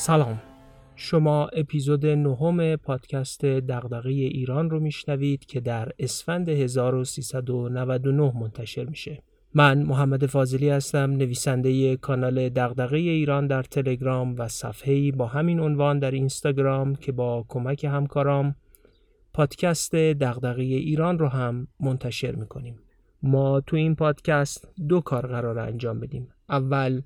سلام. شما اپیزود نهم پادکست دغدغه ایران رو میشنوید که در اسفند 1399 منتشر میشه. من محمد فاضلی هستم نویسنده کانال دغدغه ایران در تلگرام و صفحه‌ای با همین عنوان در اینستاگرام که با کمک همکارام پادکست دغدغه ایران رو هم منتشر می‌کنیم. ما تو این پادکست دو کار قرار انجام بدیم. اول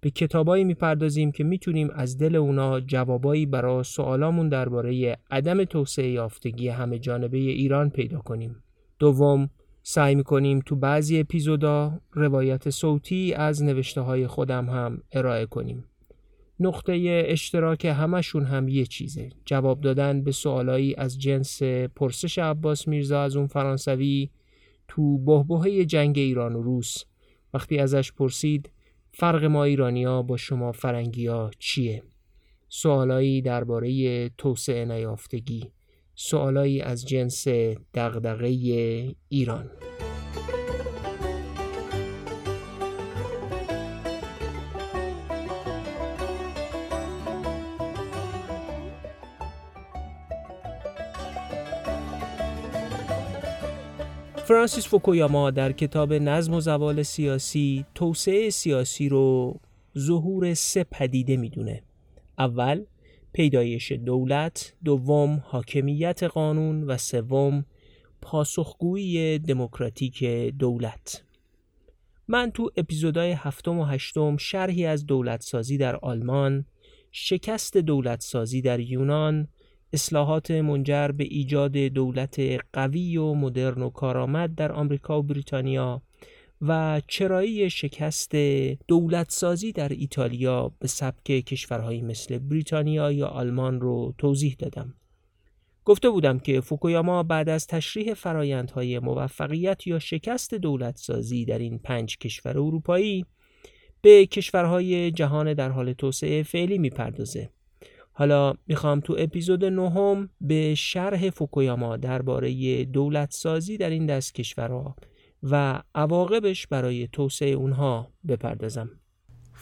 به کتابایی می‌پردازیم که می‌تونیم از دل اونا جوابایی برای سوالامون درباره عدم توسعه یافتگی همه جانبه ایران پیدا کنیم. دوم سعی می‌کنیم تو بعضی اپیزودا روایت صوتی از نوشته های خودم هم ارائه کنیم. نقطه اشتراک همشون هم یه چیزه جواب دادن به سوالایی از جنس پرسش عباس میرزا از اون فرانسوی تو بهبهه جنگ ایران و روس وقتی ازش پرسید فرق ما ایرانیا با شما فرنگیا چیه؟ سوالایی درباره توسعه نیافتگی سوالایی از جنس دغدغه ایران فرانسیس فوکویاما در کتاب نظم و زوال سیاسی توسعه سیاسی رو ظهور سه پدیده می‌دونه. اول پیدایش دولت دوم حاکمیت قانون و سوم پاسخگویی دموکراتیک دولت. من تو اپیزودهای هفتم و هشتم شرحی از دولتسازی در آلمان شکست دولتسازی در یونان اصلاحات منجر به ایجاد دولت قوی و مدرن و کارآمد در آمریکا و بریتانیا و چرایی شکست دولتسازی در ایتالیا به سبک کشورهایی مثل بریتانیا یا آلمان رو توضیح دادم. گفته بودم که فوکویاما بعد از تشریح فرایندهای موفقیت یا شکست دولتسازی در این پنج کشور اروپایی به کشورهای جهان در حال توسعه فعلی می‌پردازه حالا می‌خوام تو اپیزود نهم به شرح فوکویاما درباره دولت سازی در این دست کشورها و عواقبش برای توسعه اونها بپردازم.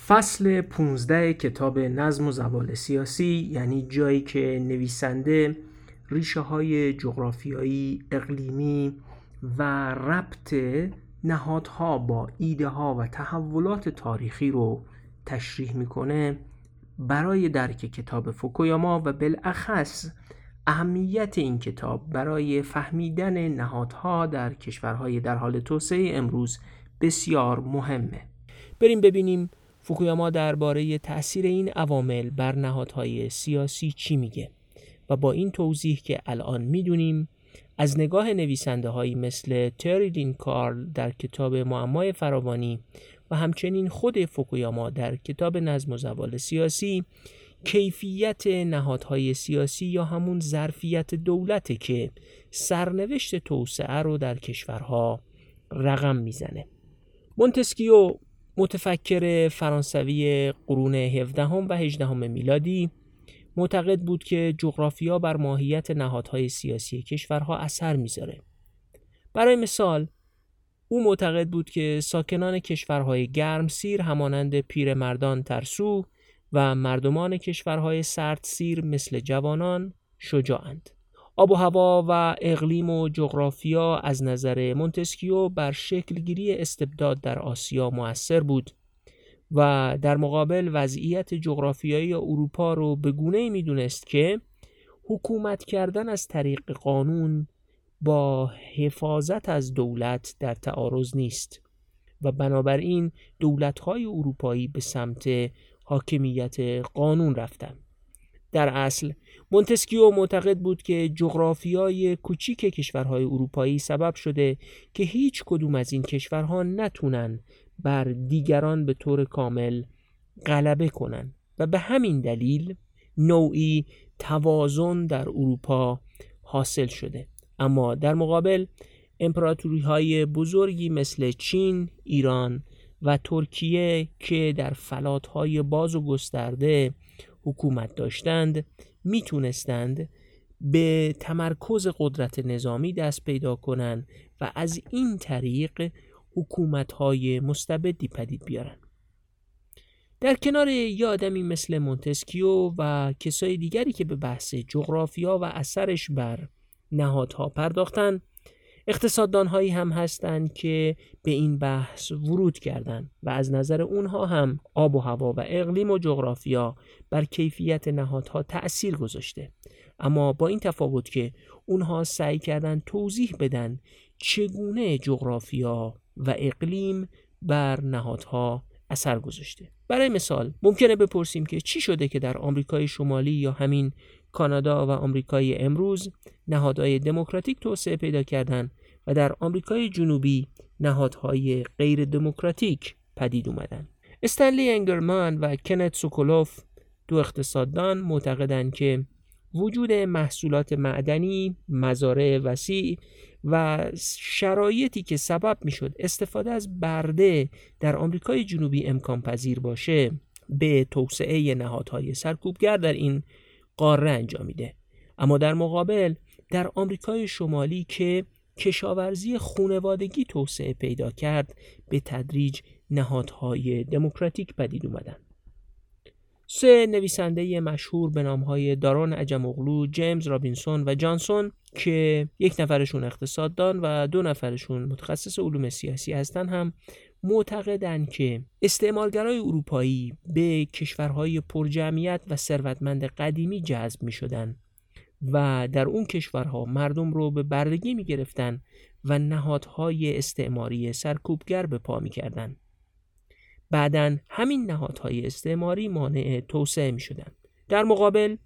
فصل 15 کتاب نظم و زوال سیاسی یعنی جایی که نویسنده ریشه های جغرافیایی، اقلیمی و ربط نهادها با ایده ها و تحولات تاریخی رو تشریح می‌کنه برای درک کتاب فوکویاما و بالاخص اهمیت این کتاب برای فهمیدن نهادها در کشورهای در حال توسعه امروز بسیار مهمه. بریم ببینیم فوکویاما درباره تاثیر این عوامل بر نهادهای سیاسی چی میگه و با این توضیح که الان می‌دونیم از نگاه نویسنده هایی مثل تریلین کارل در کتاب معمای فراوانی و همچنین خود فوکویاما در کتاب نظم و زوال سیاسی کیفیت نهادهای سیاسی یا همون ظرفیت دولته که سرنوشت توسعه رو در کشورها رقم می‌زنه. مونتسکیو متفکر فرانسوی قرون 17 و 18 میلادی معتقد بود که جغرافیا بر ماهیت نهادهای سیاسی کشورها اثر می‌ذاره. برای مثال او معتقد بود که ساکنان کشورهای گرم سیر همانند پیرمردان ترسو و مردمان کشورهای سرد سیر مثل جوانان شجاعند. آب و هوا و اقلیم و جغرافیا از نظر مونتسکیو بر شکلگیری استبداد در آسیا موثر بود و در مقابل وضعیت جغرافیایی اروپا رو به گونه می دونست که حکومت کردن از طریق قانون با حفاظت از دولت در تعارض نیست و بنابراین دولت‌های اروپایی به سمت حاکمیت قانون رفتند. در اصل مونتسکیو معتقد بود که جغرافیای کوچیک کشورهای اروپایی سبب شده که هیچ کدوم از این کشورها نتونن بر دیگران به طور کامل غلبه کنند و به همین دلیل نوعی توازن در اروپا حاصل شده اما در مقابل امپراتوری های بزرگی مثل چین، ایران و ترکیه که در فلات های باز و گسترده حکومت داشتند می‌تونستند به تمرکز قدرت نظامی دست پیدا کنند و از این طریق حکومت های مستبدی پدید بیارند. در کنار یه مثل مونتسکیو و کسای دیگری که به بحث جغرافیا و اثرش بر نهادها پرداختن. اقتصاددان هایی هم هستند که به این بحث ورود کردند و از نظر اونها هم آب و هوا و اقلیم و جغرافیا بر کیفیت نهادها تأثیر گذاشته. اما با این تفاوت که اونها سعی کردن توضیح بدن چگونه جغرافیا و اقلیم بر نهادها اثر گذاشته. برای مثال ممکنه بپرسیم که چی شده که در آمریکای شمالی یا همین کانادا و آمریکای امروز نهادهای دموکراتیک توسعه پیدا کردن و در آمریکای جنوبی نهادهای غیر دموکراتیک پدید اومدن استنلی انگرمان و کنت سوکولوف دو اقتصاددان معتقدند که وجود محصولات معدنی، مزارع وسیع و شرایطی که سبب می‌شد استفاده از برده در آمریکای جنوبی امکان پذیر باشه به توسعه نهادهای سرکوبگر در این قاره انجامیده اما در مقابل در آمریکای شمالی که کشاورزی خونوادگی توسعه پیدا کرد به تدریج نهادهای دموکراتیک پدید اومدن. سه نویسنده مشهور به نامهای دارون عجم جیمز رابینسون و جانسون که یک نفرشون اقتصاددان و دو نفرشون متخصص علوم سیاسی هستن هم معتقدن که استعمارگرای اروپایی به کشورهای پرجمعیت و ثروتمند قدیمی جذب می شدن و در اون کشورها مردم رو به بردگی می گرفتن و نهادهای استعماری سرکوبگر به پا می کردن. بعدا همین نهادهای استعماری مانع توسعه می شدن. در مقابل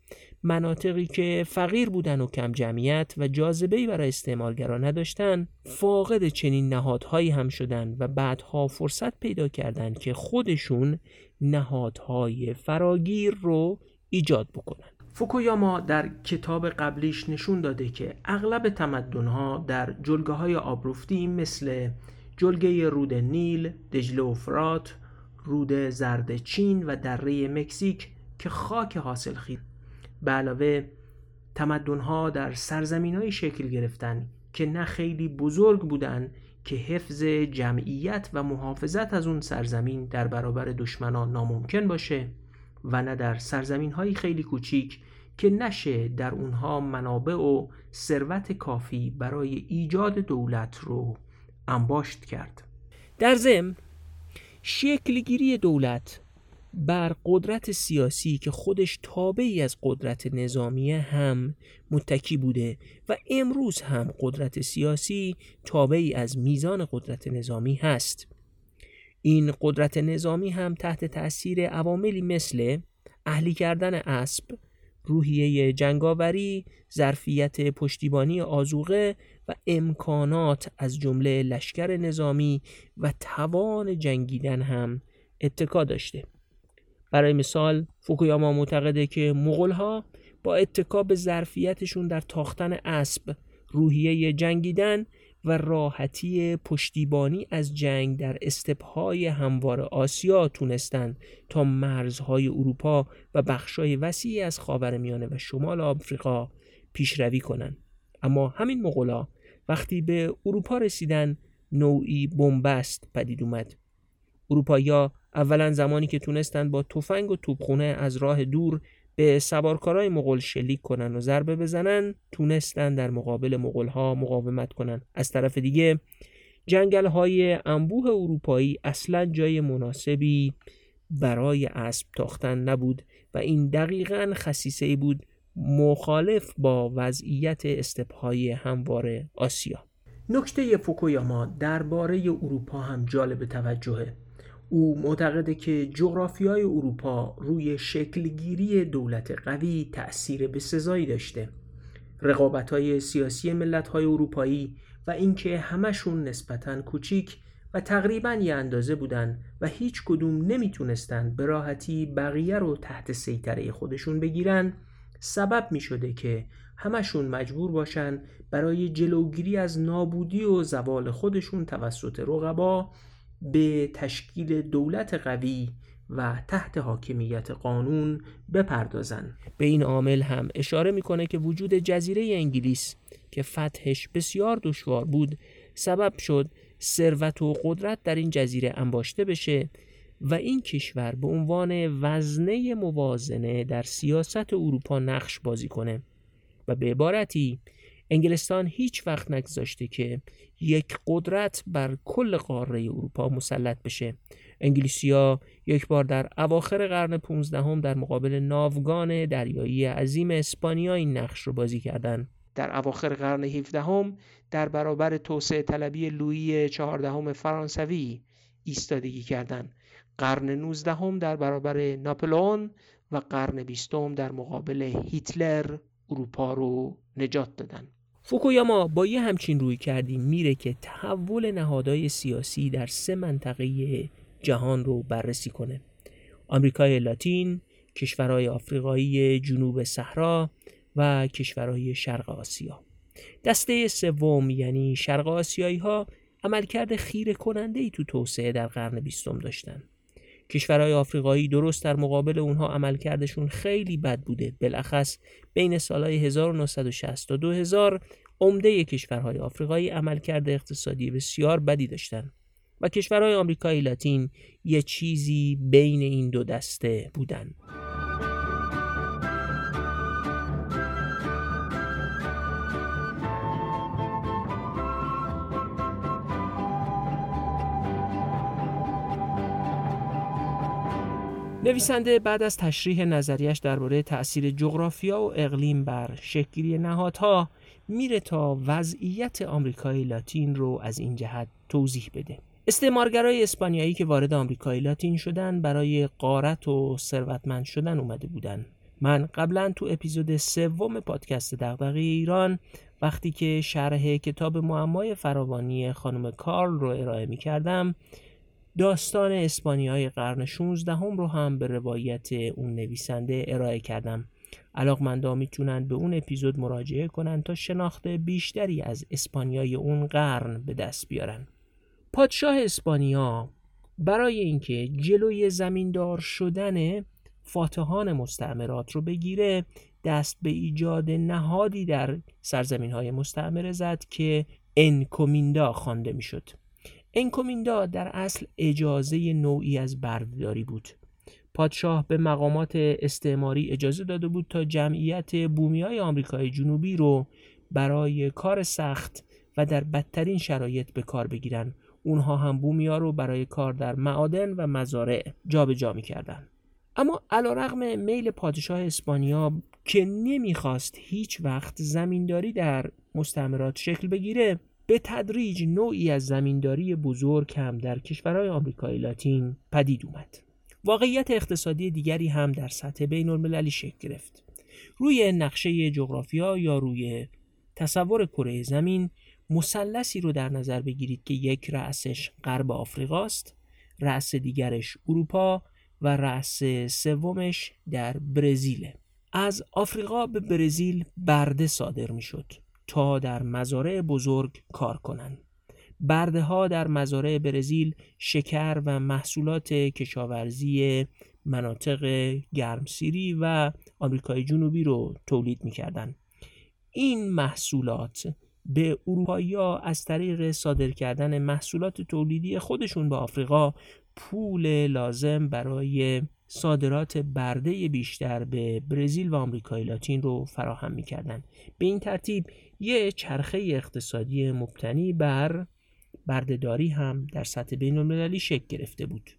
مناطقی که فقیر بودن و کم جمعیت و جاذبه برای استعمارگرا نداشتن فاقد چنین نهادهایی هم شدن و بعدها فرصت پیدا کردند که خودشون نهادهای فراگیر رو ایجاد بکنن. فوکویاما در کتاب قبلیش نشون داده که اغلب تمدنها در جلگه های آبروفتی مثل جلگه رود نیل، دجله و فرات، رود زرد چین و دره مکزیک که خاک حاصل خیز به علاوه تمدنها در سرزمین شکل گرفتن که نه خیلی بزرگ بودن که حفظ جمعیت و محافظت از اون سرزمین در برابر دشمنان ناممکن باشه و نه در سرزمین های خیلی کوچیک که نشه در اونها منابع و ثروت کافی برای ایجاد دولت رو انباشت کرد. در ضمن شکلگیری دولت بر قدرت سیاسی که خودش تابعی از قدرت نظامیه هم متکی بوده و امروز هم قدرت سیاسی تابعی از میزان قدرت نظامی هست این قدرت نظامی هم تحت تأثیر عواملی مثل اهلی کردن اسب روحیه جنگاوری، ظرفیت پشتیبانی آزوقه و امکانات از جمله لشکر نظامی و توان جنگیدن هم اتکا داشته. برای مثال فوکویاما معتقده که مغول با اتکا به ظرفیتشون در تاختن اسب روحیه جنگیدن و راحتی پشتیبانی از جنگ در استپهای هموار آسیا تونستند تا مرزهای اروپا و بخشای وسیعی از خاورمیانه و شمال آفریقا پیشروی کنند. اما همین مغولا وقتی به اروپا رسیدن نوعی بنبست پدید اومد. اروپایا اولا زمانی که تونستند با تفنگ و توپخونه از راه دور به سوارکارای مغول شلیک کنن و ضربه بزنن تونستن در مقابل مغول ها مقاومت کنن. از طرف دیگه جنگل های انبوه اروپایی اصلا جای مناسبی برای اسب تاختن نبود و این دقیقا خصیصه بود مخالف با وضعیت استپهای هموار آسیا. نکته فوکویاما درباره اروپا هم جالب توجهه. او معتقده که جغرافیای اروپا روی شکلگیری دولت قوی تأثیر به سزایی داشته. رقابت های سیاسی ملت های اروپایی و اینکه همشون نسبتا کوچیک و تقریبا یه اندازه بودن و هیچ کدوم نمی‌تونستن به راحتی بقیه رو تحت سیطره خودشون بگیرن سبب می شده که همشون مجبور باشن برای جلوگیری از نابودی و زوال خودشون توسط رقبا به تشکیل دولت قوی و تحت حاکمیت قانون بپردازند. به این عامل هم اشاره می‌کنه که وجود جزیره انگلیس که فتحش بسیار دشوار بود سبب شد ثروت و قدرت در این جزیره انباشته بشه و این کشور به عنوان وزنه موازنه در سیاست اروپا نقش بازی کنه. و به عبارتی انگلستان هیچ وقت نگذاشته که یک قدرت بر کل قاره اروپا مسلط بشه انگلیسیا یک بار در اواخر قرن 15 هم در مقابل ناوگان دریایی عظیم اسپانیا این نقش رو بازی کردند. در اواخر قرن 17 هم در برابر توسعه طلبی لویی چهاردهم فرانسوی ایستادگی کردند. قرن 19 هم در برابر ناپلئون و قرن 20 هم در مقابل هیتلر اروپا رو نجات دادن. فوکویاما با یه همچین روی کردیم میره که تحول نهادهای سیاسی در سه منطقه جهان رو بررسی کنه. آمریکای لاتین، کشورهای آفریقایی جنوب صحرا و کشورهای شرق آسیا. دسته سوم یعنی شرق آسیایی ها عملکرد خیره کننده ای تو توسعه در قرن بیستم داشتن. کشورهای آفریقایی درست در مقابل اونها عملکردشون خیلی بد بوده. بالاخص بین سالهای 1960 تا 2000 عمده کشورهای آفریقایی عملکرد اقتصادی بسیار بدی داشتند و کشورهای آمریکای لاتین یه چیزی بین این دو دسته بودن. نویسنده بعد از تشریح نظریش درباره تأثیر جغرافیا و اقلیم بر شکلی نهادها میره تا وضعیت آمریکای لاتین رو از این جهت توضیح بده. استعمارگرای اسپانیایی که وارد آمریکای لاتین شدن برای قارت و ثروتمند شدن اومده بودن من قبلا تو اپیزود سوم پادکست دغدغه ایران وقتی که شرح کتاب معمای فراوانی خانم کارل رو ارائه می کردم داستان اسپانیای قرن 16 هم رو هم به روایت اون نویسنده ارائه کردم علاقمندا می‌تونن به اون اپیزود مراجعه کنن تا شناخت بیشتری از اسپانیای اون قرن به دست بیارن پادشاه اسپانیا برای اینکه جلوی زمیندار شدن فاتحان مستعمرات رو بگیره دست به ایجاد نهادی در سرزمین های مستعمره زد که انکومیندا خوانده می‌شد. انکومیندا در اصل اجازه نوعی از بردهداری بود. پادشاه به مقامات استعماری اجازه داده بود تا جمعیت بومی های آمریکای جنوبی رو برای کار سخت و در بدترین شرایط به کار بگیرن اونها هم بومیا رو برای کار در معادن و مزارع جابجا می‌کردن اما علیرغم میل پادشاه اسپانیا که نمی‌خواست هیچ وقت زمینداری در مستعمرات شکل بگیره به تدریج نوعی از زمینداری بزرگ هم در کشورهای آمریکای لاتین پدید اومد. واقعیت اقتصادی دیگری هم در سطح بین المللی شکل گرفت. روی نقشه جغرافیا یا روی تصور کره زمین مثلثی رو در نظر بگیرید که یک رأسش غرب آفریقاست رأس دیگرش اروپا و رأس سومش در برزیل. از آفریقا به برزیل برده صادر می شد تا در مزارع بزرگ کار کنند برده ها در مزارع برزیل شکر و محصولات کشاورزی مناطق گرمسیری و آمریکای جنوبی رو تولید می کردن. این محصولات به اروپایی از طریق صادر کردن محصولات تولیدی خودشون به آفریقا پول لازم برای صادرات برده بیشتر به برزیل و آمریکای لاتین رو فراهم می‌کردن به این ترتیب یه چرخه اقتصادی مبتنی بر بردهداری هم در سطح بین المللی شکل گرفته بود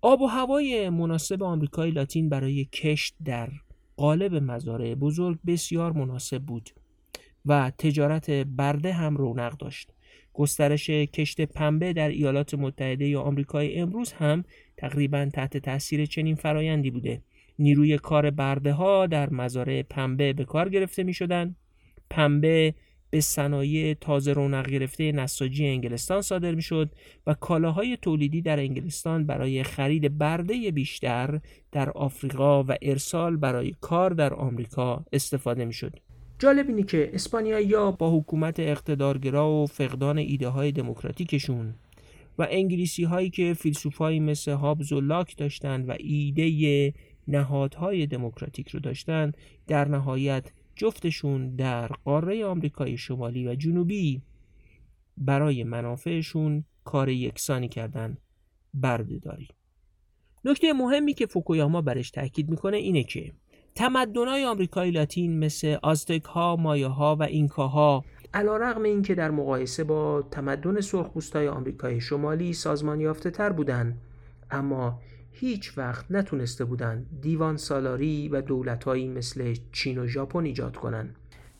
آب و هوای مناسب آمریکای لاتین برای کشت در قالب مزارع بزرگ بسیار مناسب بود و تجارت برده هم رونق داشت. گسترش کشت پنبه در ایالات متحده یا آمریکای امروز هم تقریبا تحت تاثیر چنین فرایندی بوده. نیروی کار برده ها در مزارع پنبه به کار گرفته می شدن. پنبه به صنایع تازه رونق گرفته نساجی انگلستان صادر می شد و کالاهای تولیدی در انگلستان برای خرید برده بیشتر در آفریقا و ارسال برای کار در آمریکا استفاده می شد. جالب اینه که اسپانیایی با حکومت اقتدارگرا و فقدان ایده های دموکراتیکشون و انگلیسی هایی که فیلسوفایی مثل هابز و لاک داشتند و ایده نهادهای دموکراتیک رو داشتند در نهایت جفتشون در قاره آمریکای شمالی و جنوبی برای منافعشون کار یکسانی کردن بردهداری نکته مهمی که فوکویاما برش تاکید می‌کنه اینه که تمدنهای آمریکای لاتین مثل آزتک ها، مایه ها و اینکا ها علا رقم این که در مقایسه با تمدن سرخپوستای آمریکای شمالی سازمان یافته تر بودن اما هیچ وقت نتونسته بودن دیوان سالاری و دولتهایی مثل چین و ژاپن ایجاد کنن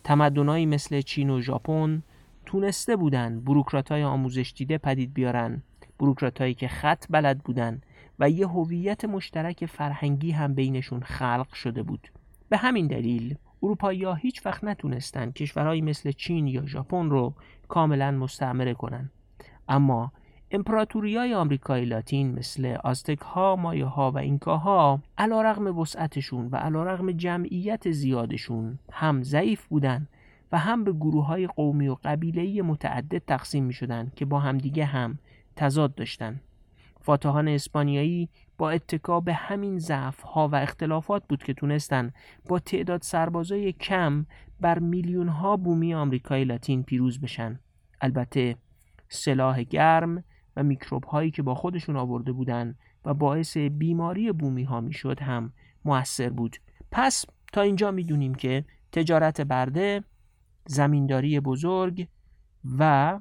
تمدنهایی مثل چین و ژاپن تونسته بودن بروکراتای آموزش دیده پدید بیارن بروکراتایی که خط بلد بودن و یه هویت مشترک فرهنگی هم بینشون خلق شده بود. به همین دلیل اروپایی ها هیچ وقت نتونستن کشورهایی مثل چین یا ژاپن رو کاملا مستعمره کنن اما امپراتوری های آمریکای لاتین مثل آزتک ها، مایه ها و اینکا ها علا رغم وسعتشون و علا رغم جمعیت زیادشون هم ضعیف بودن و هم به گروه های قومی و قبیله‌ای متعدد تقسیم می شدن که با همدیگه هم تضاد داشتن. فاتحان اسپانیایی با اتکا به همین ضعف ها و اختلافات بود که تونستن با تعداد سربازای کم بر میلیون ها بومی آمریکای لاتین پیروز بشن. البته سلاح گرم و میکروب هایی که با خودشون آورده بودن و باعث بیماری بومی ها می‌شد هم موثر بود. پس تا اینجا می‌دونیم که تجارت برده زمینداری بزرگ و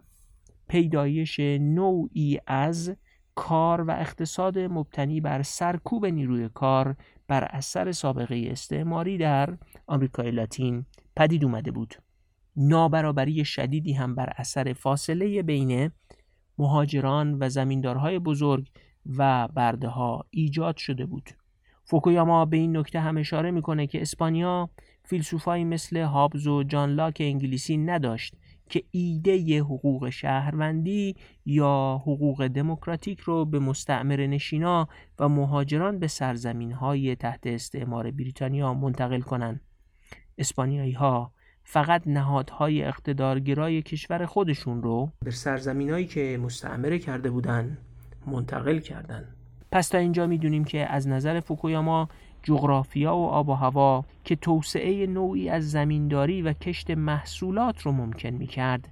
پیدایش نوعی از کار و اقتصاد مبتنی بر سرکوب نیروی کار بر اثر سابقه استعماری در آمریکای لاتین پدید اومده بود. نابرابری شدیدی هم بر اثر فاصله بین مهاجران و زمیندارهای بزرگ و برده ها ایجاد شده بود فوکویاما به این نکته هم اشاره می‌کنه که اسپانیا فیلسوفایی مثل هابز و جان لاک انگلیسی نداشت که ایده حقوق شهروندی یا حقوق دموکراتیک رو به مستعمر نشینا و مهاجران به سرزمین های تحت استعمار بریتانیا منتقل کنند. اسپانیایی ها فقط نهادهای اقتدارگرای کشور خودشون رو به سرزمین هایی که مستعمره کرده بودن منتقل کردن. پس تا اینجا می‌دونیم که از نظر فوکویاما جغرافیا و آب و هوا که توسعه نوعی از زمینداری و کشت محصولات رو ممکن می کرد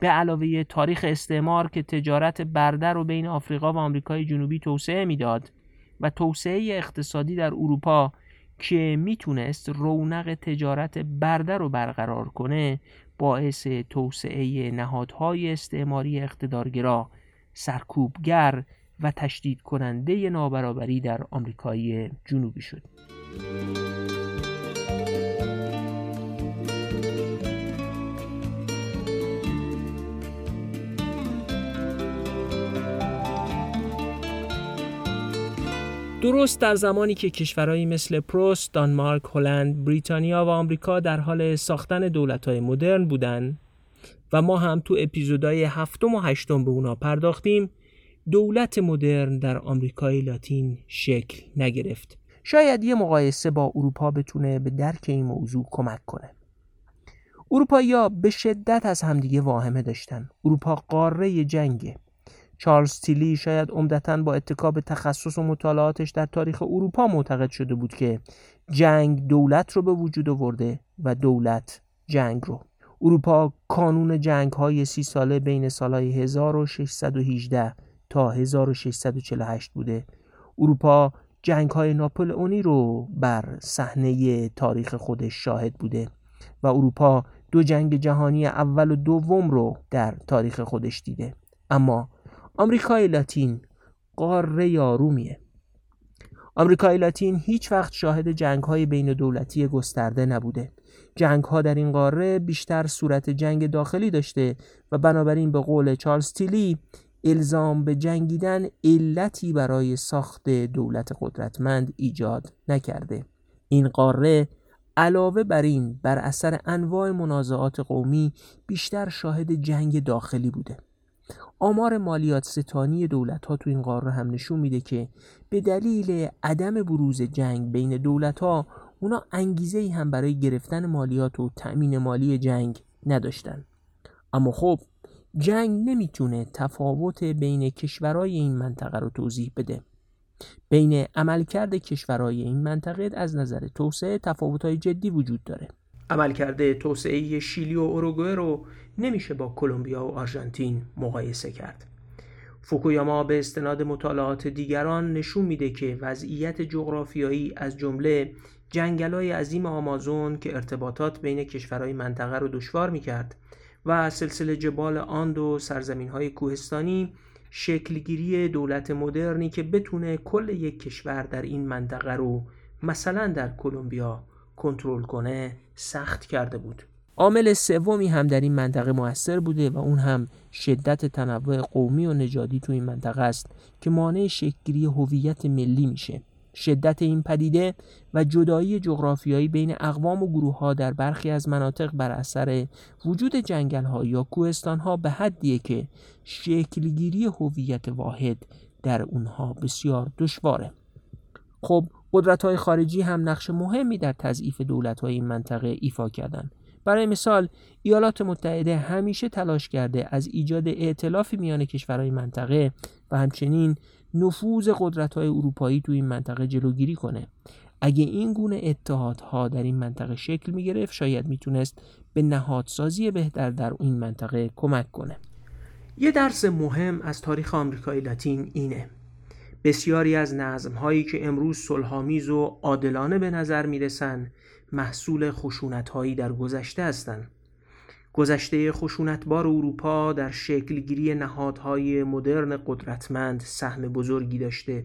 به علاوه تاریخ استعمار که تجارت برده رو بین آفریقا و آمریکای جنوبی توسعه می‌داد و توسعه اقتصادی در اروپا که می‌تونست رونق تجارت برده رو برقرار کنه باعث توسعه نهادهای استعماری اقتدارگرا سرکوبگر و تشدید کننده نابرابری در آمریکای جنوبی شد. درست در زمانی که کشورهایی مثل پروست، دانمارک، هلند، بریتانیا و آمریکا در حال ساختن دولت‌های مدرن بودند و ما هم تو اپیزودهای هفتم و هشتم به اونا پرداختیم دولت مدرن در آمریکای لاتین شکل نگرفت. شاید یه مقایسه با اروپا بتونه به درک این موضوع کمک کنه. اروپایی به شدت از همدیگه واهمه داشتن. اروپا قاره جنگه. چارلز تیلی شاید عمدتا با اتکاب تخصص و مطالعاتش در تاریخ اروپا معتقد شده بود که جنگ دولت رو به وجود آورده و دولت جنگ رو. اروپا کانون جنگ های سی ساله بین سالهای 1618 تا 1648 بوده. اروپا جنگ های ناپلئونی رو بر صحنه تاریخ خودش شاهد بوده و اروپا دو جنگ جهانی اول و دوم رو در تاریخ خودش دیده. اما آمریکای لاتین قاره یارومیه آمریکای لاتین هیچ وقت شاهد جنگ های بین دولتی گسترده نبوده. جنگ ها در این قاره بیشتر صورت جنگ داخلی داشته و بنابراین به قول چارلز تیلی الزام به جنگیدن علتی برای ساخت دولت قدرتمند ایجاد نکرده. این قاره علاوه بر این بر اثر انواع منازعات قومی بیشتر شاهد جنگ داخلی بوده. آمار مالیات ستانی دولت ها تو این قاره هم نشون میده که به دلیل عدم بروز جنگ بین دولت ها اونا انگیزه ای هم برای گرفتن مالیات و تأمین مالی جنگ نداشتن. اما خب جنگ نمی‌تونه تفاوت بین کشورهای این منطقه رو توضیح بده. بین عملکرد کشورهای این منطقه از نظر توسعه تفاوت‌های جدی وجود داره. عملکرد توسعه شیلی و اوروگوئه رو نمیشه با کلمبیا و آرژانتین مقایسه کرد. فوکویاما به استناد مطالعات دیگران نشون میده که وضعیت جغرافیایی از جمله جنگلای عظیم آمازون که ارتباطات بین کشورهای منطقه رو دشوار می‌کرد و سلسله جبال آند و سرزمین های کوهستانی شکلگیری دولت مدرنی که بتونه کل یک کشور در این منطقه رو مثلا در کلمبیا کنترل کنه سخت کرده بود. عامل سومی هم در این منطقه موثر بوده و اون هم شدت تنوع قومی و نژادی تو این منطقه است که مانع شکلگیری هویت ملی میشه. شدت این پدیده و جدایی جغرافیایی بین اقوام و گروه ها در برخی از مناطق بر اثر وجود جنگل ها یا کوهستان ها به حدیه که شکلگیری هویت واحد در اونها بسیار دشواره. خب قدرت های خارجی هم نقش مهمی در تضعیف دولت های این منطقه ایفا کردند برای مثال ایالات متحده همیشه تلاش کرده از ایجاد ائتلافی میان کشورهای منطقه و همچنین نفوذ قدرت های اروپایی تو این منطقه جلوگیری کنه. اگه این گونه اتحادها در این منطقه شکل می گرفت شاید می‌تونست به نهادسازی بهتر در این منطقه کمک کنه. یه درس مهم از تاریخ آمریکای لاتین اینه. بسیاری از نظم هایی که امروز صلحآمیز و عادلانه به نظر می‌رسن محصول خشونت هایی در گذشته هستند. گذشته خشونتبار اروپا در شکلگیری نهادهای مدرن قدرتمند سهم بزرگی داشته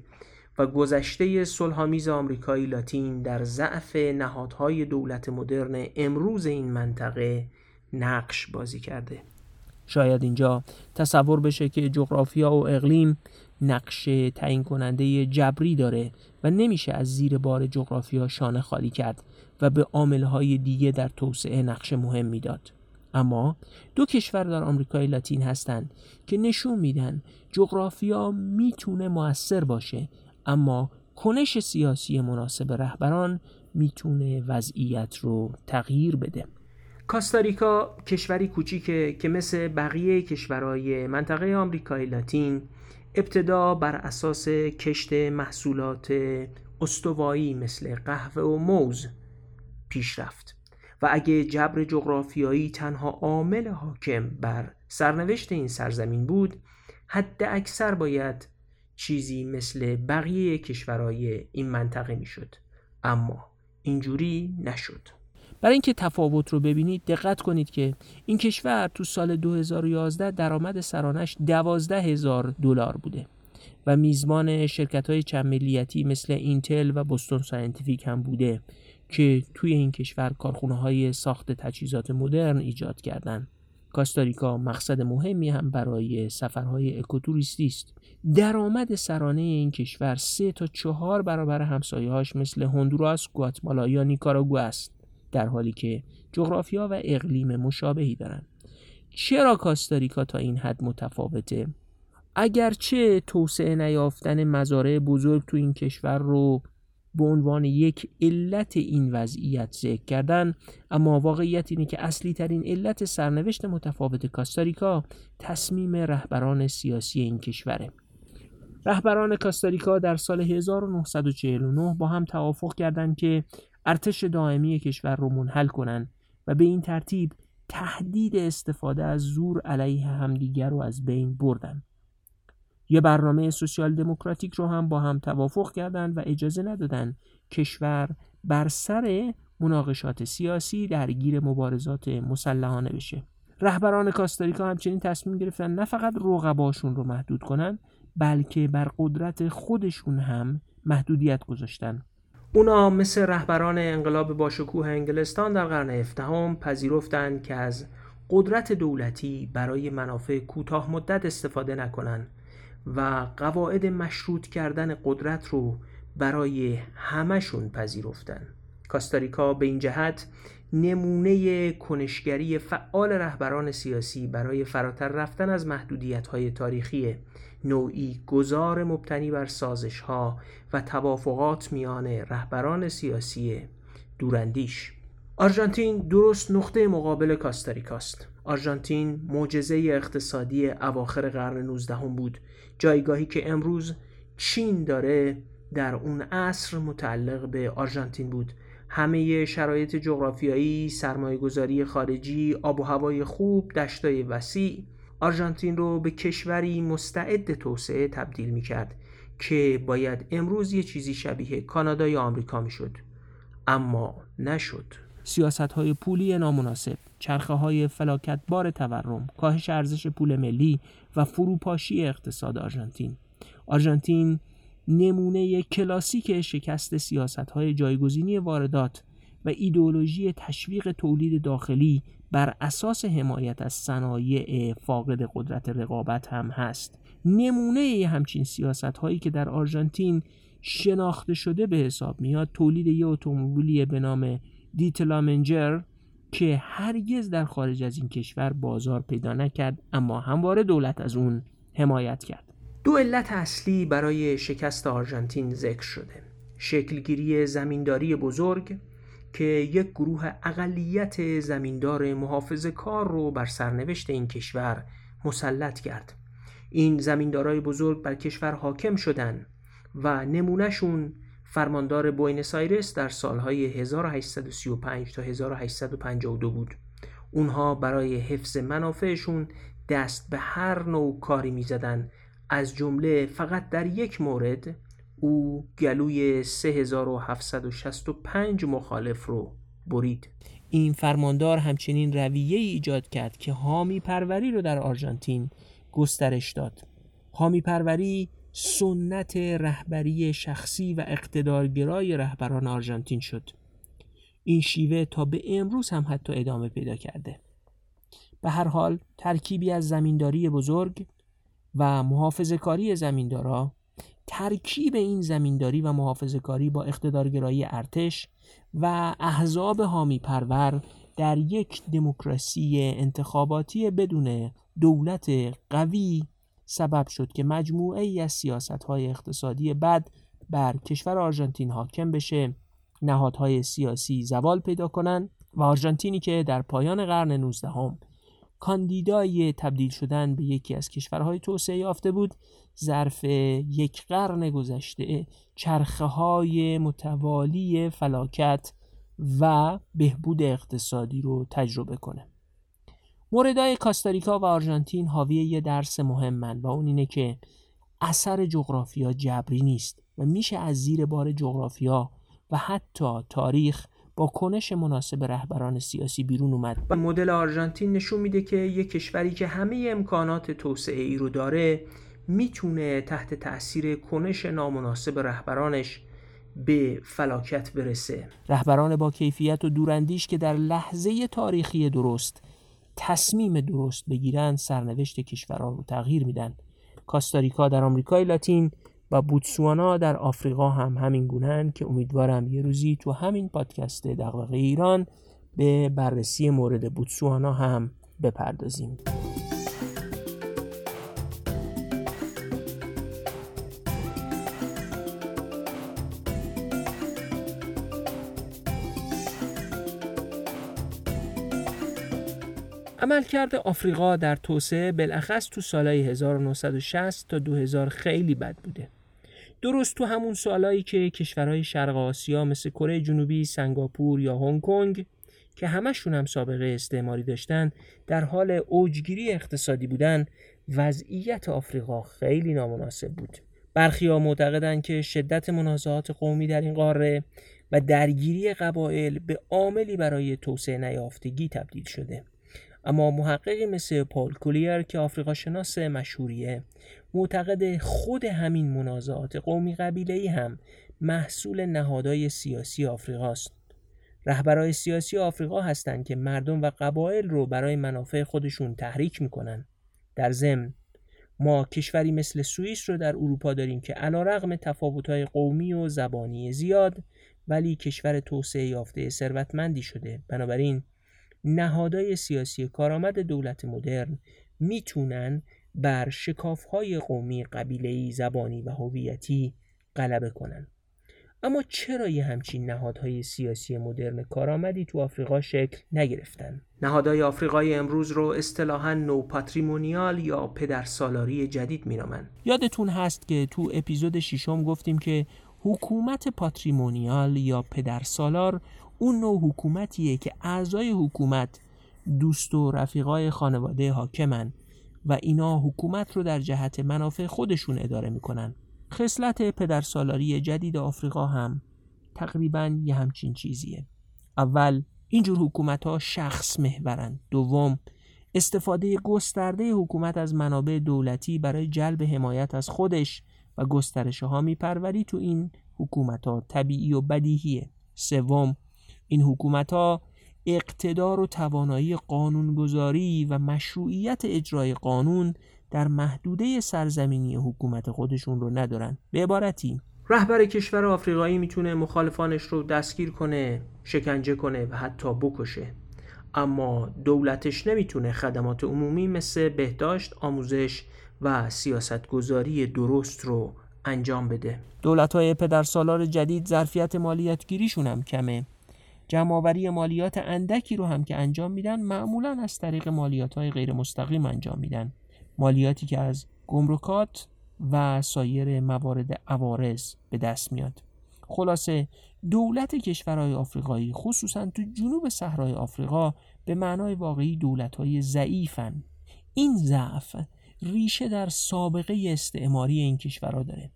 و گذشته صلحآمیز آمریکای لاتین در ضعف نهادهای دولت مدرن امروز این منطقه نقش بازی کرده. شاید اینجا تصور بشه که جغرافیا و اقلیم نقش تعیین کننده جبری داره و نمیشه از زیر بار جغرافیا شانه خالی کرد و به عاملهای دیگه در توسعه نقش مهم می‌داد. اما دو کشور در آمریکای لاتین هستند که نشون میدن جغرافیا می‌تونه موثر باشه اما کنش سیاسی مناسب رهبران می‌تونه وضعیت رو تغییر بده کاستاریکا کشوری کوچیکه که مثل بقیه کشورهای منطقه آمریکای لاتین ابتدا بر اساس کشت محصولات استوایی مثل قهوه و موز پیش رفت و اگه جبر جغرافیایی تنها عامل حاکم بر سرنوشت این سرزمین بود حد اکثر باید چیزی مثل بقیه کشورهای این منطقه می‌شد. اما اینجوری نشد. برای اینکه تفاوت رو ببینید دقت کنید که این کشور تو سال 2011 درآمد سرانش 12 هزار دلار بوده و میزبان شرکت های چند ملیتی مثل اینتل و Boston Scientific هم بوده که توی این کشور کارخونه های ساخت تجهیزات مدرن ایجاد کردند. کاستاریکا مقصد مهمی هم برای سفرهای اکوتوریستی است. درآمد سرانه این کشور سه تا چهار برابر همسایه‌هاش مثل هندوراس، گواتمالا یا نیکاراگو است. در حالی که جغرافیا و اقلیم مشابهی دارند. چرا کاستاریکا تا این حد متفاوته؟ اگرچه توسعه نیافتن مزارع بزرگ تو این کشور رو به عنوان یک علت این وضعیت ذکر کردن اما واقعیت اینه که اصلی ترین علت سرنوشت متفاوت کاستاریکا تصمیم رهبران سیاسی این کشوره رهبران کاستاریکا در سال 1949 با هم توافق کردند که ارتش دائمی کشور رو منحل کنند و به این ترتیب تهدید استفاده از زور علیه همدیگر رو از بین بردن. یه برنامه سوسیال دموکراتیک رو هم با هم توافق کردند و اجازه ندادن کشور بر سر مناقشات سیاسی درگیر مبارزات مسلحانه بشه. رهبران کاستاریکا همچنین تصمیم گرفتن نه فقط رقباشون رو محدود کنن بلکه بر قدرت خودشون هم محدودیت گذاشتن. اونا مثل رهبران انقلاب باشکوه انگلستان در قرن هفدهم پذیرفتند که از قدرت دولتی برای منافع کوتاه مدت استفاده نکنند و قواعد مشروط کردن قدرت رو برای همشون پذیرفتن کاستاریکا به این جهت نمونه کنشگری فعال رهبران سیاسی برای فراتر رفتن از محدودیت های تاریخی نوعی گذار مبتنی بر سازش ها و توافقات میان رهبران سیاسی دوراندیش. آرژانتین درست نقطه مقابل کاستاریکاست. آرژانتین معجزه اقتصادی اواخر قرن 19 بود. جایگاهی که امروز چین داره در اون عصر متعلق به آرژانتین بود. همه شرایط جغرافیایی، سرمایهگذاری خارجی، آب و هوای خوب، دشتای وسیع. آرژانتین رو به کشوری مستعد توسعه تبدیل می کرد که باید امروز یه چیزی شبیه کانادا یا آمریکا می شد اما نشد. سیاست های پولی نامناسب چرخه های فلاکت بار تورم کاهش ارزش پول ملی و فروپاشی اقتصاد آرژانتین. آرژانتین نمونه کلاسیک شکست سیاست های جایگزینی واردات و ایدئولوژی تشویق تولید داخلی بر اساس حمایت از صنایع فاقد قدرت رقابت هم هست. نمونه همچین سیاست هایی که در آرژانتین شناخته شده به حساب میاد تولید یه اتومبیلی به نام دیتلامنجر که هرگز در خارج از این کشور بازار پیدا نکرد اما همواره دولت از اون حمایت کرد. دو علت اصلی برای شکست آرژانتین ذکر شده. شکلگیری زمینداری بزرگ که یک گروه اقلیت زمیندار محافظ کار رو بر سرنوشت این کشور مسلط کرد. این زمیندارای بزرگ بر کشور حاکم شدن و نمونهشون فرماندار بوینس آیرس در سالهای 1835 تا 1852 بود. اونها برای حفظ منافعشون دست به هر نوع کاری می‌زدن از جمله فقط در یک مورد او گلوی 3765 مخالف رو برید. این فرماندار همچنین رویه ایجاد کرد که حامی پروری رو در آرژانتین گسترش داد. حامی پروری سنت رهبری شخصی و اقتدارگرای رهبران آرژانتین شد. این شیوه تا به امروز هم حتی ادامه پیدا کرده. به هر حال ترکیبی از زمینداری بزرگ و محافظ کاری زمیندارا ترکیب این زمینداری و محافظ کاری با اقتدارگرایی ارتش و احزاب حامی پرور در یک دموکراسی انتخاباتی بدون دولت قوی سبب شد که مجموعه ای از سیاست های اقتصادی بد بر کشور آرژانتین حاکم بشه. نهادهای سیاسی زوال پیدا کنند و آرژانتینی که در پایان قرن 19 هم کاندیدای تبدیل شدن به یکی از کشورهای توسعه یافته بود. ظرف یک قرن گذشته چرخه های متوالی فلاکت و بهبود اقتصادی رو تجربه کنه. موردهای کاستاریکا و آرژانتین حاوی یه درس مهمن و اون اینه که اثر جغرافیا جبری نیست و میشه از زیر بار جغرافیا و حتی تاریخ با کنش مناسب رهبران سیاسی بیرون اومد. و مدل آرژانتین نشون میده که یک کشوری که همه امکانات توسعه ای رو داره می‌تونه تحت تاثیر کنش نامناسب رهبرانش به فلاکت برسه. رهبران با کیفیت و دوراندیش که در لحظه تاریخی درست تصمیم درست بگیرن سرنوشت کشورها رو تغییر میدن. کاستاریکا در آمریکای لاتین و بوتسوانا در آفریقا هم همین گونهن که امیدوارم یه روزی تو همین پادکست دغدغه ایران به بررسی مورد بوتسوانا هم بپردازیم عملکرد آفریقا در توسعه بالاخص تو سالهای 1960 تا 2000 خیلی بد بوده. درست تو همون سالهایی که کشورهای شرق آسیا مثل کره جنوبی، سنگاپور یا هنگ کنگ که همشون هم سابقه استعماری داشتن در حال اوجگیری اقتصادی بودن وضعیت آفریقا خیلی نامناسب بود. برخی ها معتقدند که شدت منازعات قومی در این قاره و درگیری قبایل به عاملی برای توسعه نیافتگی تبدیل شده. اما محققی مثل پال کولیر که آفریقا شناس مشهوریه معتقد خود همین منازعات قومی قبیله هم محصول نهادهای سیاسی آفریقاست. رهبرای سیاسی آفریقا هستند که مردم و قبایل رو برای منافع خودشون تحریک می‌کنن. در ضمن ما کشوری مثل سوئیس رو در اروپا داریم که علیرغم تفاوت‌های قومی و زبانی زیاد ولی کشور توسعه یافته ثروتمندی شده. بنابراین نهادهای سیاسی کارآمد دولت مدرن می‌تونن بر شکافهای قومی قبیله‌ای زبانی و هویتی غلبه کنن اما چرا یه همچین نهادهای سیاسی مدرن کارآمدی تو آفریقا شکل نگرفتن نهادهای آفریقای امروز رو اصطلاحا نو پاتریمونیال یا پدرسالاری جدید مینامن یادتون هست که تو اپیزود ششم گفتیم که حکومت پاتریمونیال یا پدرسالار اون نوع حکومتیه که اعضای حکومت دوست و رفیقای خانواده حاکمن. و اینا حکومت رو در جهت منافع خودشون اداره می‌کنن. خصلت پدرسالاری جدید آفریقا هم تقریبا یه همچین چیزیه. اول اینجور حکومت ها شخص محورن. دوم استفاده گسترده حکومت از منابع دولتی برای جلب حمایت از خودش و گسترش ها میپروری تو این حکومت ها طبیعی و بدیهیه. سوم این حکومت ها اقتدار و توانایی قانونگذاری و مشروعیت اجرای قانون در محدوده سرزمینی حکومت خودشون رو ندارن. به عبارتی رهبر کشور آفریقایی می‌تونه مخالفانش رو دستگیر کنه شکنجه کنه و حتی بکشه. اما دولتش نمی‌تونه خدمات عمومی مثل بهداشت، آموزش و سیاستگذاری درست رو انجام بده. دولت های پدرسالار جدید ظرفیت مالیاتگیریشون هم کمه. جمعآوری مالیات اندکی رو هم که انجام میدن معمولا از طریق مالیات های غیر مستقیم انجام میدن. مالیاتی که از گمرکات و سایر موارد عوارض به دست میاد. خلاصه دولت کشورهای آفریقایی خصوصا تو جنوب صحرای آفریقا به معنای واقعی دولت های ضعیفن. این ضعف ریشه در سابقه استعماری این کشورها داره.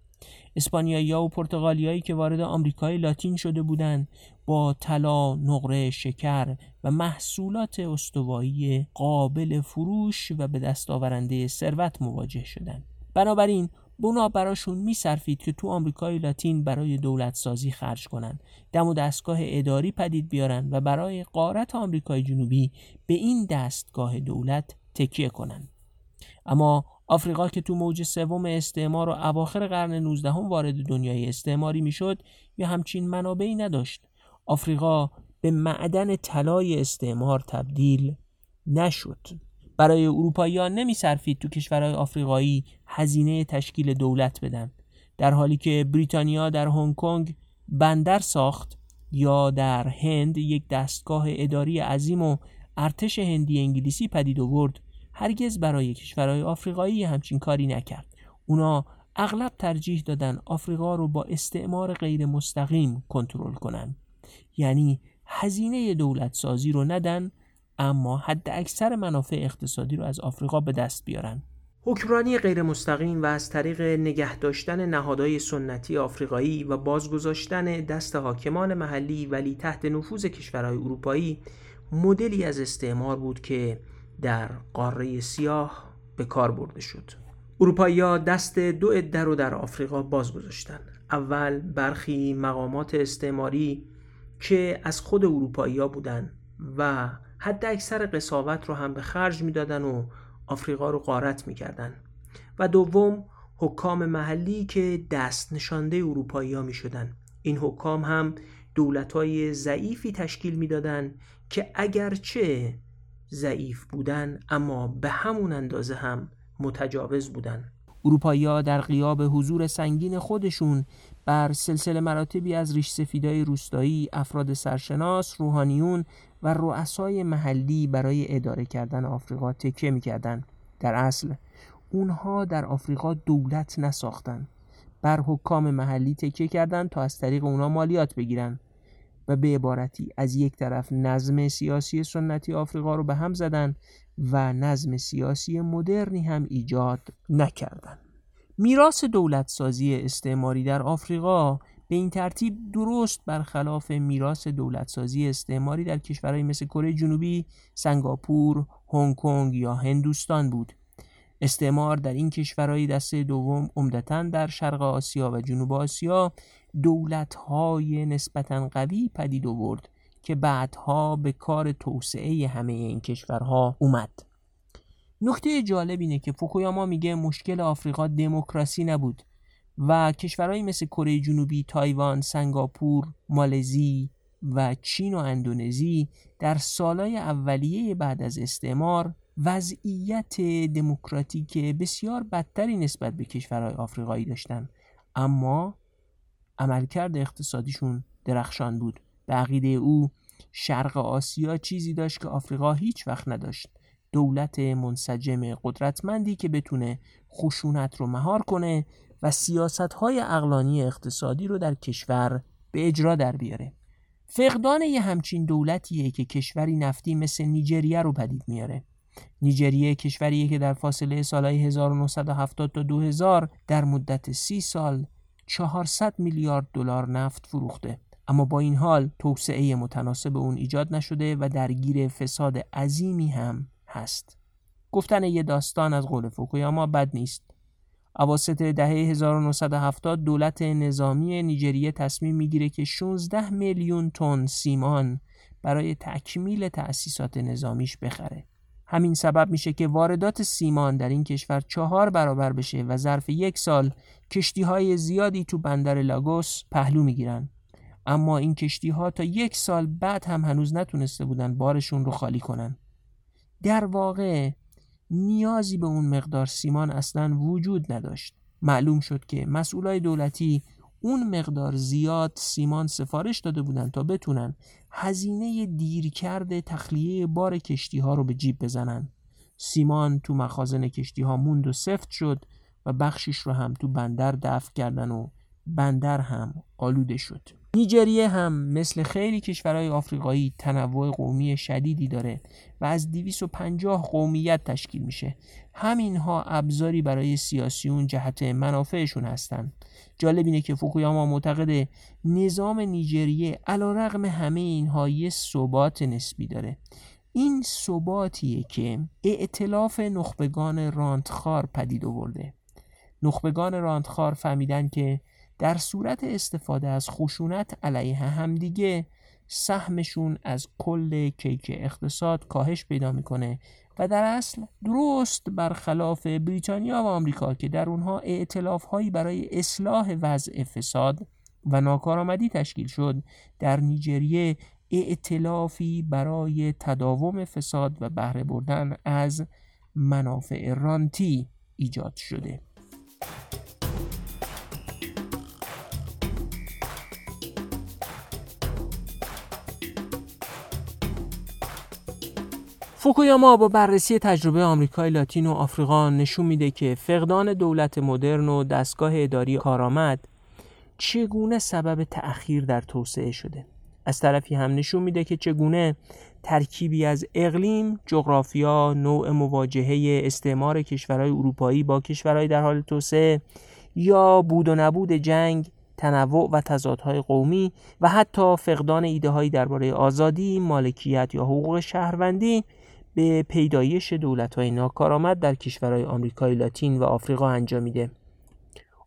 اسپانیایی و پرتغالیایی که وارد آمریکای لاتین شده بودند با طلا، نقره، شکر و محصولات استوایی قابل فروش و به دست آورنده ثروت مواجه شدند. بنابراین بنا براشون میصرفید که تو آمریکای لاتین برای دولت سازی خرج کنند دم و دستگاه اداری پدید بیارن و برای قارت آمریکای جنوبی به این دستگاه دولت تکیه کنند اما آفریقا که تو موج سوم استعمار و اواخر قرن 19 هم وارد دنیای استعماری می‌شد یا همچین منابعی نداشت. آفریقا به معدن طلای استعمار تبدیل نشد. برای اروپاییان نمیصرفید تو کشورهای آفریقایی هزینه تشکیل دولت بدن در حالی که بریتانیا در هنگ کنگ بندر ساخت یا در هند یک دستگاه اداری عظیم و ارتش هندی انگلیسی پدید آورد هرگز برای کشورهای آفریقایی همچین کاری نکرد. اونا اغلب ترجیح دادن آفریقا رو با استعمار غیر مستقیم کنترل کنن. یعنی هزینه دولت سازی رو ندن اما حد اکثر منافع اقتصادی رو از آفریقا به دست بیارن. حکمرانی غیر مستقیم و از طریق نگه داشتن نهادهای سنتی آفریقایی و بازگذاشتن دست حاکمان محلی ولی تحت نفوذ کشورهای اروپایی مدلی از استعمار بود که در قاره سیاه به کار برده شد. اروپایی دست دو عده رو در آفریقا باز گذاشتن اول برخی مقامات استعماری که از خود اروپایی ها بودن و حد اکثر قصاوت رو هم به خرج می‌دادن و آفریقا رو غارت می‌کردن. و دوم حکام محلی که دست نشانده اروپایی ها می شدن. این حکام هم دولت های ضعیفی تشکیل می‌دادند که اگرچه ضعیف بودن اما به همون اندازه هم متجاوز بودن. اروپایی در قیاب حضور سنگین خودشون بر سلسله مراتبی از ریش سفیدای روستایی، افراد سرشناس، روحانیون و رؤسای محلی برای اداره کردن آفریقا تکیه می‌کردن. در اصل اونها در آفریقا دولت نساختن. بر حکام محلی تکیه کردند تا از طریق اونها مالیات بگیرن. و به عبارتی از یک طرف نظم سیاسی سنتی آفریقا رو به هم زدن و نظم سیاسی مدرنی هم ایجاد نکردند. میراث دولت سازی استعماری در آفریقا به این ترتیب درست برخلاف میراث دولت سازی استعماری در کشورهای مثل کره جنوبی، سنگاپور، هنگ کنگ یا هندوستان بود. استعمار در این کشورهای دسته دوم عمدتا در شرق آسیا و جنوب آسیا دولت‌های نسبتا قوی پدید آورد که بعدها به کار توسعه همه این کشورها اومد. نکته جالب اینه که فوکویاما میگه مشکل آفریقا دموکراسی نبود و کشورهایی مثل کره جنوبی، تایوان، سنگاپور، مالزی و چین و اندونزی در سالهای اولیه بعد از استعمار وضعیت دموکراتیک بسیار بدتری نسبت به کشورهای آفریقایی داشتن. اما عملکرد اقتصادیشون درخشان بود. به عقیده او شرق آسیا چیزی داشت که آفریقا هیچ وقت نداشت. دولت منسجم قدرتمندی که بتونه خشونت رو مهار کنه و سیاست های اقلانی اقتصادی رو در کشور به اجرا در بیاره. فقدان یه همچین دولتیه که کشوری نفتی مثل نیجریه رو پدید میاره. نیجریه کشوریه که در فاصله سالهای 1970 تا 2000 در مدت سی سال 400 میلیارد دلار نفت فروخته. اما با این حال توسعه متناسب اون ایجاد نشده و درگیر فساد عظیمی هم هست. گفتن یه داستان از قول فوکویاما بد نیست. اواسط دهه 1970 دولت نظامی نیجریه تصمیم می‌گیره که 16 میلیون تن سیمان برای تکمیل تأسیسات نظامیش بخره. همین سبب میشه که واردات سیمان در این کشور چهار برابر بشه و ظرف یک سال کشتی های زیادی تو بندر لاگوس پهلو می‌گیرن. اما این کشتی ها تا یک سال بعد هم هنوز نتونسته بودن بارشون رو خالی کنن. در واقع نیازی به اون مقدار سیمان اصلا وجود نداشت. معلوم شد که مسئولای دولتی اون مقدار زیاد سیمان سفارش داده بودن تا بتونن هزینه دیرکرد تخلیه بار کشتی ها رو به جیب بزنن. سیمان تو مخازن کشتی ها موند و سفت شد و بخشیش رو هم تو بندر دفع کردن و بندر هم آلوده شد. نیجریه هم مثل خیلی کشورهای آفریقایی تنوع قومی شدیدی داره و از 250 قومیت تشکیل میشه. همینها ابزاری برای سیاسیون جهت منافعشون هستن. جالب اینه که فوکویاما معتقد نظام نیجریه علا رقم همه اینها یه ثبات نسبی داره. این ثباتیه که ائتلاف نخبگان رانتخار پدید آورده. نخبگان رانتخار فهمیدن که در صورت استفاده از خشونت علیه همدیگه سهمشون از کل کیک اقتصاد کاهش پیدا می‌کنه و در اصل درست برخلاف بریتانیا و آمریکا که در اونها اعتلاف هایی برای اصلاح وضع فساد و ناکارآمدی تشکیل شد در نیجریه ائتلافی برای تداوم فساد و بهره بردن از منافع رانتی ایجاد شده. فوکویاما با بررسی تجربه آمریکای لاتین و آفریقا نشون میده که فقدان دولت مدرن و دستگاه اداری کارآمد چگونه سبب تأخیر در توسعه شده. از طرفی هم نشون میده که چگونه ترکیبی از اقلیم، جغرافیا، نوع مواجهه استعمار کشورهای اروپایی با کشورهای در حال توسعه یا بود و نبود جنگ تنوع و تضادهای قومی و حتی فقدان ایده هایی درباره آزادی، مالکیت یا حقوق شهروندی به پیدایش دولت های ناکارآمد در کشورهای آمریکای لاتین و آفریقا انجام میده.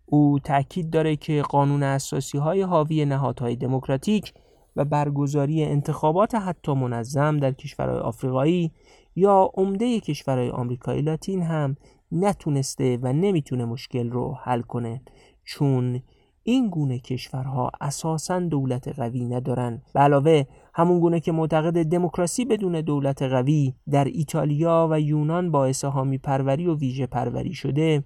او تاکید داره که قانون اساسی های حاوی نهادهای دموکراتیک و برگزاری انتخابات حتی منظم در کشورهای آفریقایی یا عمده کشورهای آمریکای لاتین هم نتونسته و نمی‌تونه مشکل رو حل کنه چون این گونه کشورها اساسا دولت قوی ندارن علاوه همون گونه که معتقد دموکراسی بدون دولت قوی در ایتالیا و یونان باعث حامی پروری و ویژه پروری شده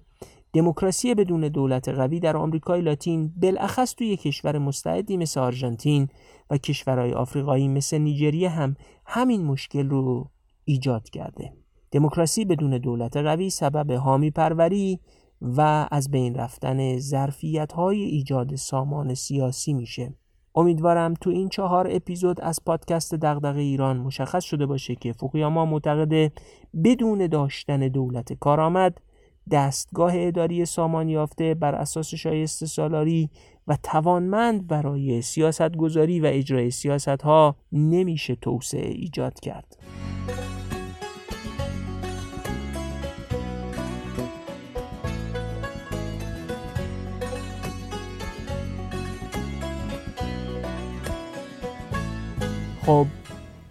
دموکراسی بدون دولت قوی در آمریکای لاتین بالاخص توی کشور مستعدی مثل آرژانتین و کشورهای آفریقایی مثل نیجریه هم همین مشکل رو ایجاد کرده. دموکراسی بدون دولت قوی سبب حامی پروری و از بین رفتن ظرفیت های ایجاد سامان سیاسی میشه. امیدوارم تو این چهار اپیزود از پادکست دغدغه ایران مشخص شده باشه که فوکویاما معتقده بدون داشتن دولت کارآمد دستگاه اداری سامان یافته بر اساس شایسته سالاری و توانمند برای سیاست گذاری و اجرای سیاست ها نمیشه توسعه ایجاد کرد. خب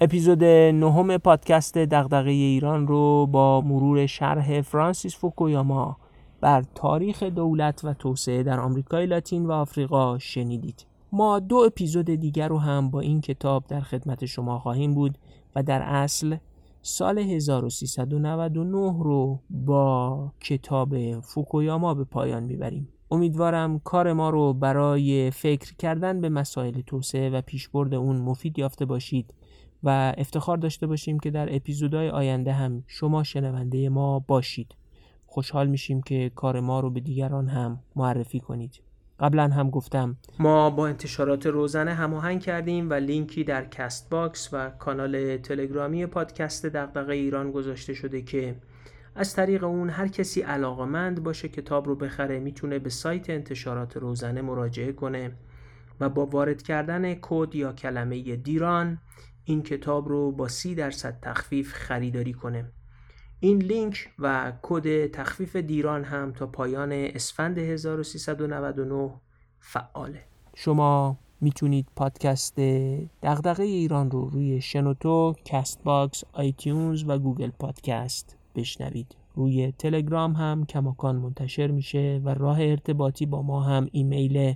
اپیزود نهم پادکست دغدغه ایران رو با مرور شرح فرانسیس فوکویاما بر تاریخ دولت و توسعه در آمریکای لاتین و آفریقا شنیدید. ما دو اپیزود دیگر رو هم با این کتاب در خدمت شما خواهیم بود و در اصل سال 1399 رو با کتاب فوکویاما به پایان می‌بریم. امیدوارم کار ما رو برای فکر کردن به مسائل توسعه و پیشبرد اون مفید یافته باشید و افتخار داشته باشیم که در اپیزودهای آینده هم شما شنونده ما باشید. خوشحال میشیم که کار ما رو به دیگران هم معرفی کنید. قبلا هم گفتم ما با انتشارات روزنه هماهنگ کردیم و لینکی در Castbox و کانال تلگرامی پادکست دغدغه ایران گذاشته شده که از طریق اون هر کسی علاقمند باشه کتاب رو بخره می‌تونه به سایت انتشارات روزنه مراجعه کنه و با وارد کردن کد یا کلمه دیران این کتاب رو با سی درصد تخفیف خریداری کنه. این لینک و کد تخفیف دیران هم تا پایان اسفند 1399 فعاله. شما می‌تونید پادکست دغدغه ایران رو روی شنوتو، Castbox، iTunes و Google Podcast بشنوید. روی تلگرام هم کماکان منتشر میشه و راه ارتباطی با ما هم ایمیل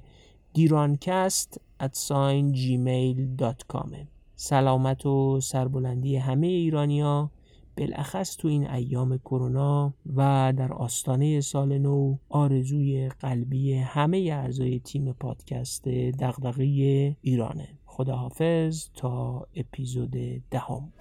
دیرانکست at gmail.com سلامت و سربلندی همه ایرانیا. بالاخص تو این ایام کرونا و در آستانه سال نو آرزوی قلبی همه اعضای تیم پادکست دغدغه ایرانه. خداحافظ تا اپیزود دهم.